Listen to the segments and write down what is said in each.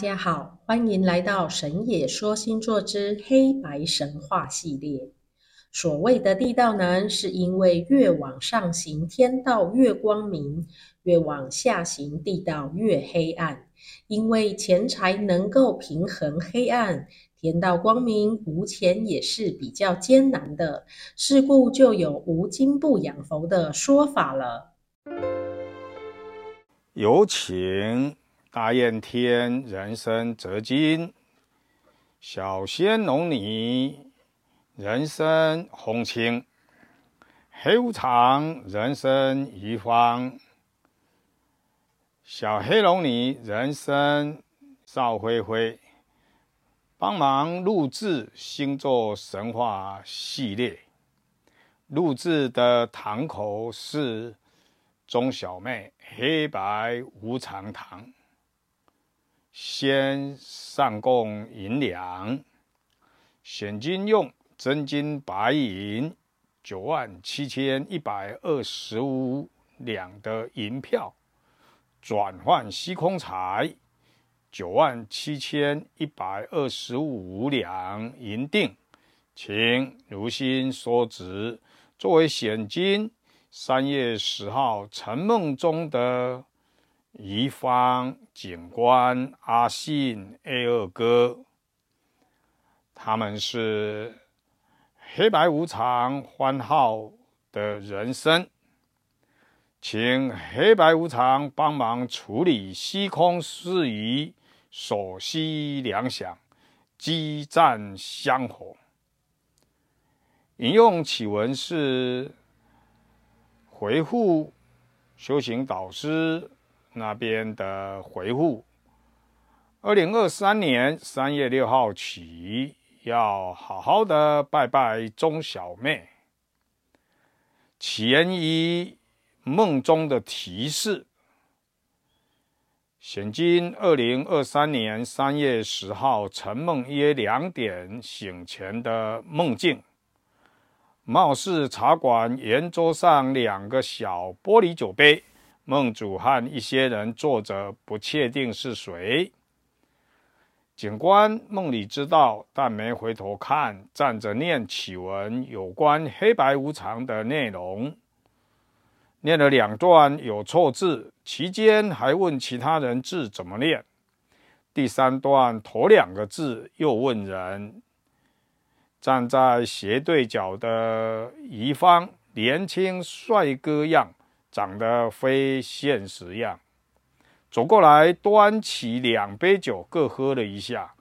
大家好，欢迎来到神野说星座之黑白神话系列。所谓的地道难，是因为越往上行，天道越光明；越往下行，地道越黑暗。因为钱财能够平衡黑暗，天道光明，无钱也是比较艰难的。是故就有无金不养佛的说法了。有请。大雁天人参折金，小仙龙女人参红青，黑无常人参宜芳，小黑龙女人参邵灰灰，帮忙录制星座神话系列，录制的堂口是钟小妹黑白无常堂。先上供银两，现金用真金白银九万七千一百二十五两的银票，转换虚空财九万七千一百二十五两银锭，请如心所指，作为现金。三月十号晨梦中的。宜芳、警官、阿信、A 二哥，他们是黑白无常番号的人生，请黑白无常帮忙处理虚空事宜，所需粮饷，积赞香火。引用启文是回复修行导师。那边的回复：二零二三年三月六号起，要好好的拜拜钟小妹。起源于梦中的提示。现今二零二三年三月十号晨梦约两点醒前的梦境，貌似茶馆圆桌上两个小玻璃酒杯。梦主和一些人坐着，不确定是谁。警官梦里知道，但没回头看，站着念启文有关黑白无常的内容。念了两段有错字，期间还问其他人字怎么念。第三段头两个字又问人。站在斜对角的宜芳，年轻帅哥样。长得非现实样，走过来，端起两杯酒，各喝了一下，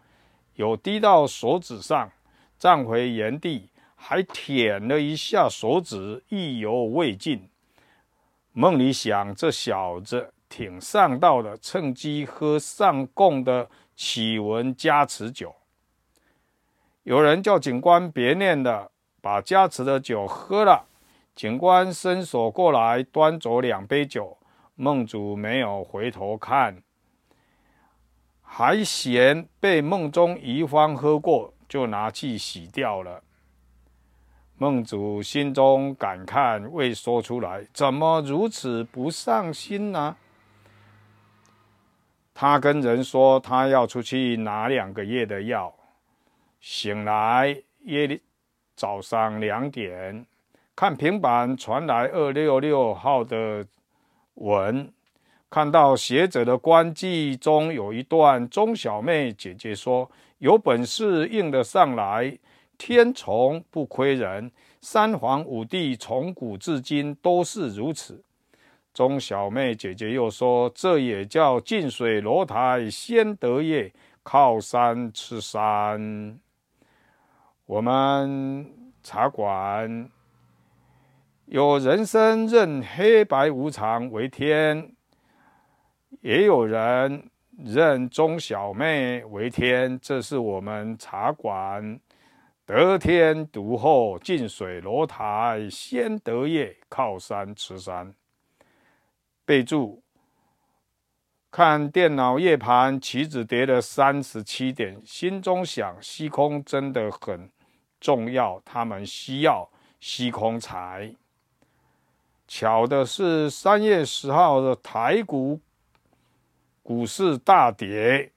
有滴到手指上，站回原地，还舔了一下手指，意犹未尽。梦里想，这小子挺上道的，趁机喝上供的启文加持酒。有人叫警官别念了，把加持的酒喝了。警官伸手过来，端走两杯酒。梦主没有回头看，还嫌被梦中宜芳喝过，就拿去洗掉了。梦主心中感叹，未说出来，怎么如此不上心呢？他跟人说，他要出去拿两个月的药。醒来夜里早上两点。看平板传来二六六号的文，看到写者的官记中有一段，钟小妹姐姐说：“有本事硬得上来，天从不亏人，三皇五帝从古至今都是如此。”钟小妹姐姐又说：“这也叫近水楼台先得月，靠山吃山。”我们茶馆。有人生认黑白无常为天，也有人认钟小妹为天。这是我们茶馆得天独厚，近水楼台先得月，靠山吃山。备注：看电脑夜盘，棋子跌了三十七点，心中想：虚空真的很重要，他们需要虚空财。巧的是，三月十号的台股股市大跌，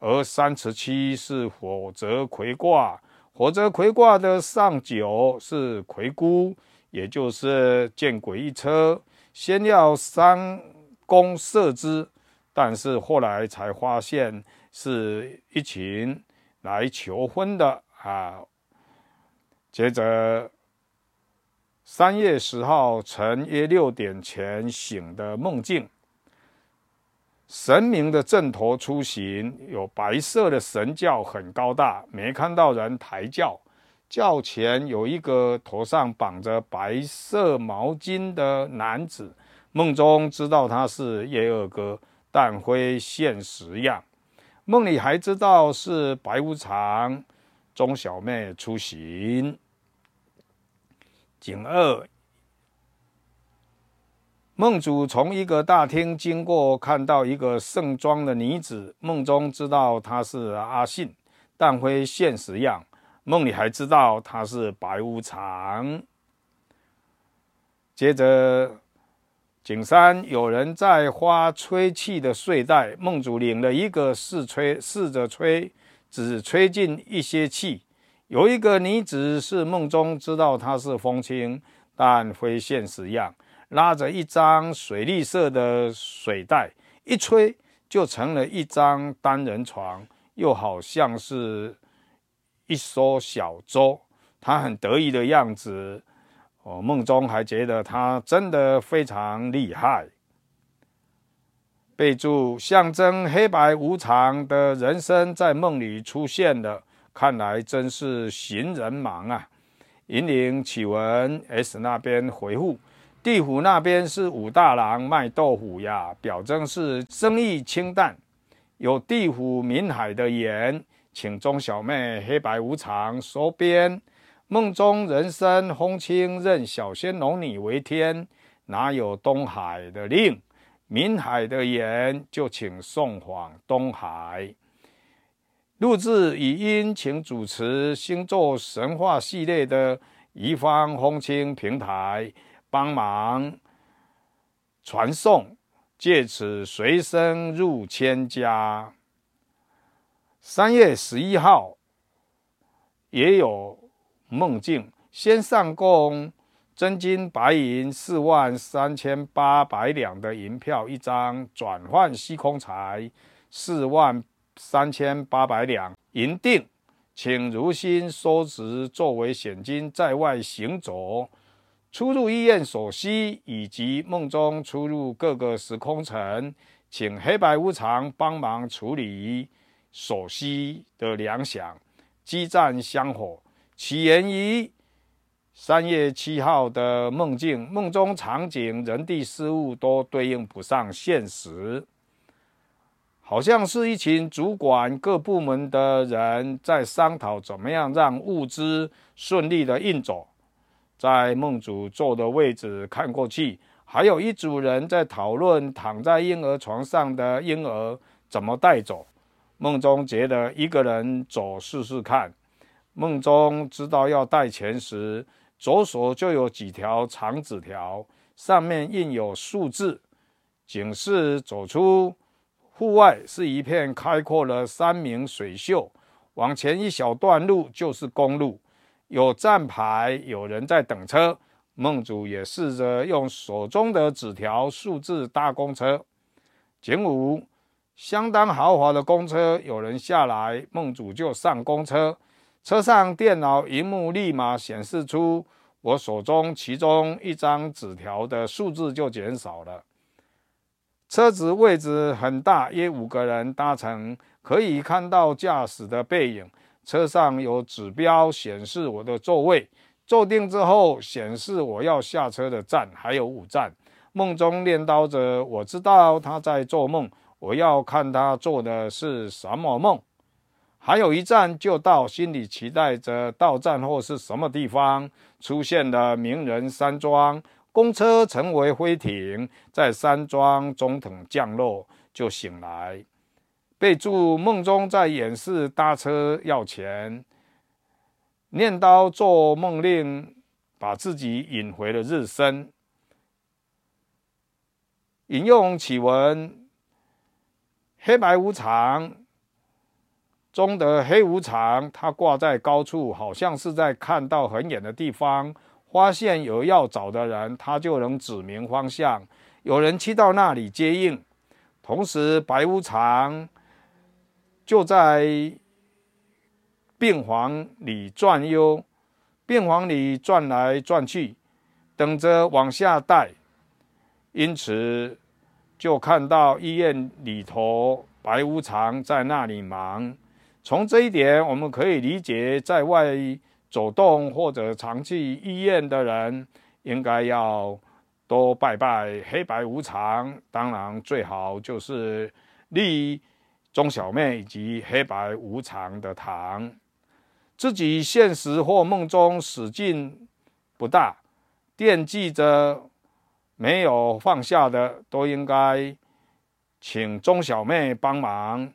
而三十七是火泽葵卦。火泽葵卦的上九是葵孤，也就是见鬼一车。先要三宫射之，但是后来才发现是一群来求婚的啊。接着三月十号晨约六点前醒的梦境。神明的阵头出行，有白色的神轿，很高大，没看到人抬轿。轿前有一个头上绑着白色毛巾的男子，梦中知道他是叶二哥，但非现实样。梦里还知道是白无常、钟小妹出行。景二。梦主从一个大厅经过，看到一个盛装的女子，梦中知道她是阿信，但非现实样。梦里还知道她是白无常。接着，景三有人在花吹气的睡袋，梦主领了一个试吹，试着吹，只吹进一些气。有一个女子是梦中知道她是风清，但非现实样。拉着一张水绿色的水袋，一吹就成了一张单人床，又好像是一艘小舟。他很得意的样子，我梦中还觉得他真的非常厉害。备注：象征黑白无常的人生在梦里出现了，看来真是行人忙啊！引领启文 S 那边回复。地府那边是武大郎卖豆腐呀，表征是生意清淡。有地府明海的言，请钟小妹黑白无常收编。梦中人生风清认小仙龙女为天，哪有东海的令？明海的言就请送往东海。录制语音，请主持星座神话系列的宜方风清平台。帮忙传送，借此随身入千家。三月十一号也有梦境，先上供真金白银四万三千八百两的银票一张，转换虚空财四万三千八百两银锭，请如心收执作为现金，在外行走。出入医院所需，以及梦中出入各个时空城，请黑白无常帮忙处理所需的粮饷。激战香火起源于三月七号的梦境，梦中场景、人地事物都对应不上现实，好像是一群主管各部门的人在商讨怎么样让物资顺利的运走。在梦主坐的位置看过去，还有一组人在讨论躺在婴儿床上的婴儿怎么带走。梦中觉得一个人走试试看。梦中知道要带钱时，左手就有几条长纸条，上面印有数字，警示走出户外是一片开阔的山明水秀，往前一小段路就是公路。有站牌，有人在等车。梦主也试着用手中的纸条数字搭公车。景五，相当豪华的公车，有人下来，梦主就上公车。车上电脑荧幕立马显示出我手中其中一张纸条的数字就减少了。车子位置很大，约五个人搭乘，可以看到驾驶的背影。车上有指标显示我的座位，坐定之后显示我要下车的站，还有五站。梦中念叨着，我知道他在做梦，我要看他做的是什么梦。还有一站就到，心里期待着到站后是什么地方。出现了名人山庄，公车成为飞艇，在山庄中等降落，就醒来。备注：梦中在演示搭车要钱，念叨做梦令，把自己引回了日生。引用启文：黑白无常，中的黑无常，他挂在高处，好像是在看到很远的地方，发现有要找的人，他就能指明方向，有人去到那里接应。同时，白无常就在病房里转悠，病房里转来转去，等着往下带。因此，就看到医院里头白无常在那里忙。从这一点，我们可以理解，在外走动或者常去医院的人，应该要多拜拜黑白无常。当然，最好就是立钟小妹以及黑白无常的堂。自己现实或梦中使劲不大，惦记着没有放下的，都应该请钟小妹帮忙。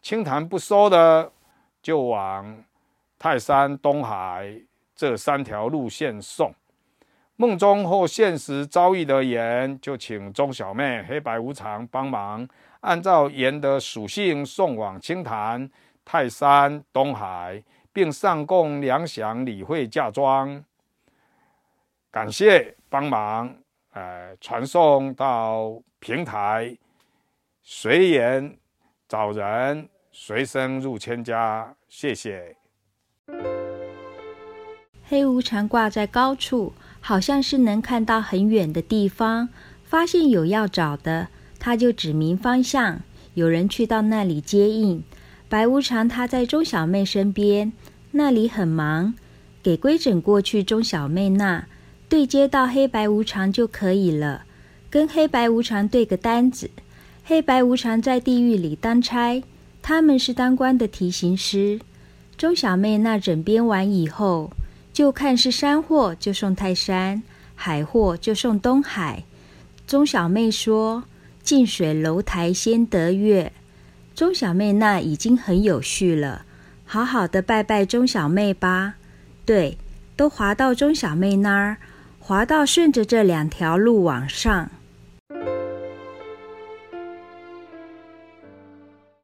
清谈不收的，就往泰山、东海这三条路线送；梦中或现实遭遇的盐，就请钟小妹、黑白无常帮忙，按照盐的属性送往清潭、泰山、东海，并上供两响礼会嫁妆。感谢帮忙，呃，传送到平台，随缘。找人随身入千家，谢谢。黑无常挂在高处，好像是能看到很远的地方。发现有要找的，他就指明方向，有人去到那里接应。白无常他在钟小妹身边，那里很忙，给归整过去钟小妹那，对接到黑白无常就可以了，跟黑白无常对个单子。黑白无常在地狱里当差，他们是当官的提刑师。钟小妹那诊编完以后，就看是山货就送泰山，海货就送东海。钟小妹说：“近水楼台先得月。”钟小妹那已经很有序了，好好的拜拜钟小妹吧。对，都滑到钟小妹那儿，滑到顺着这两条路往上。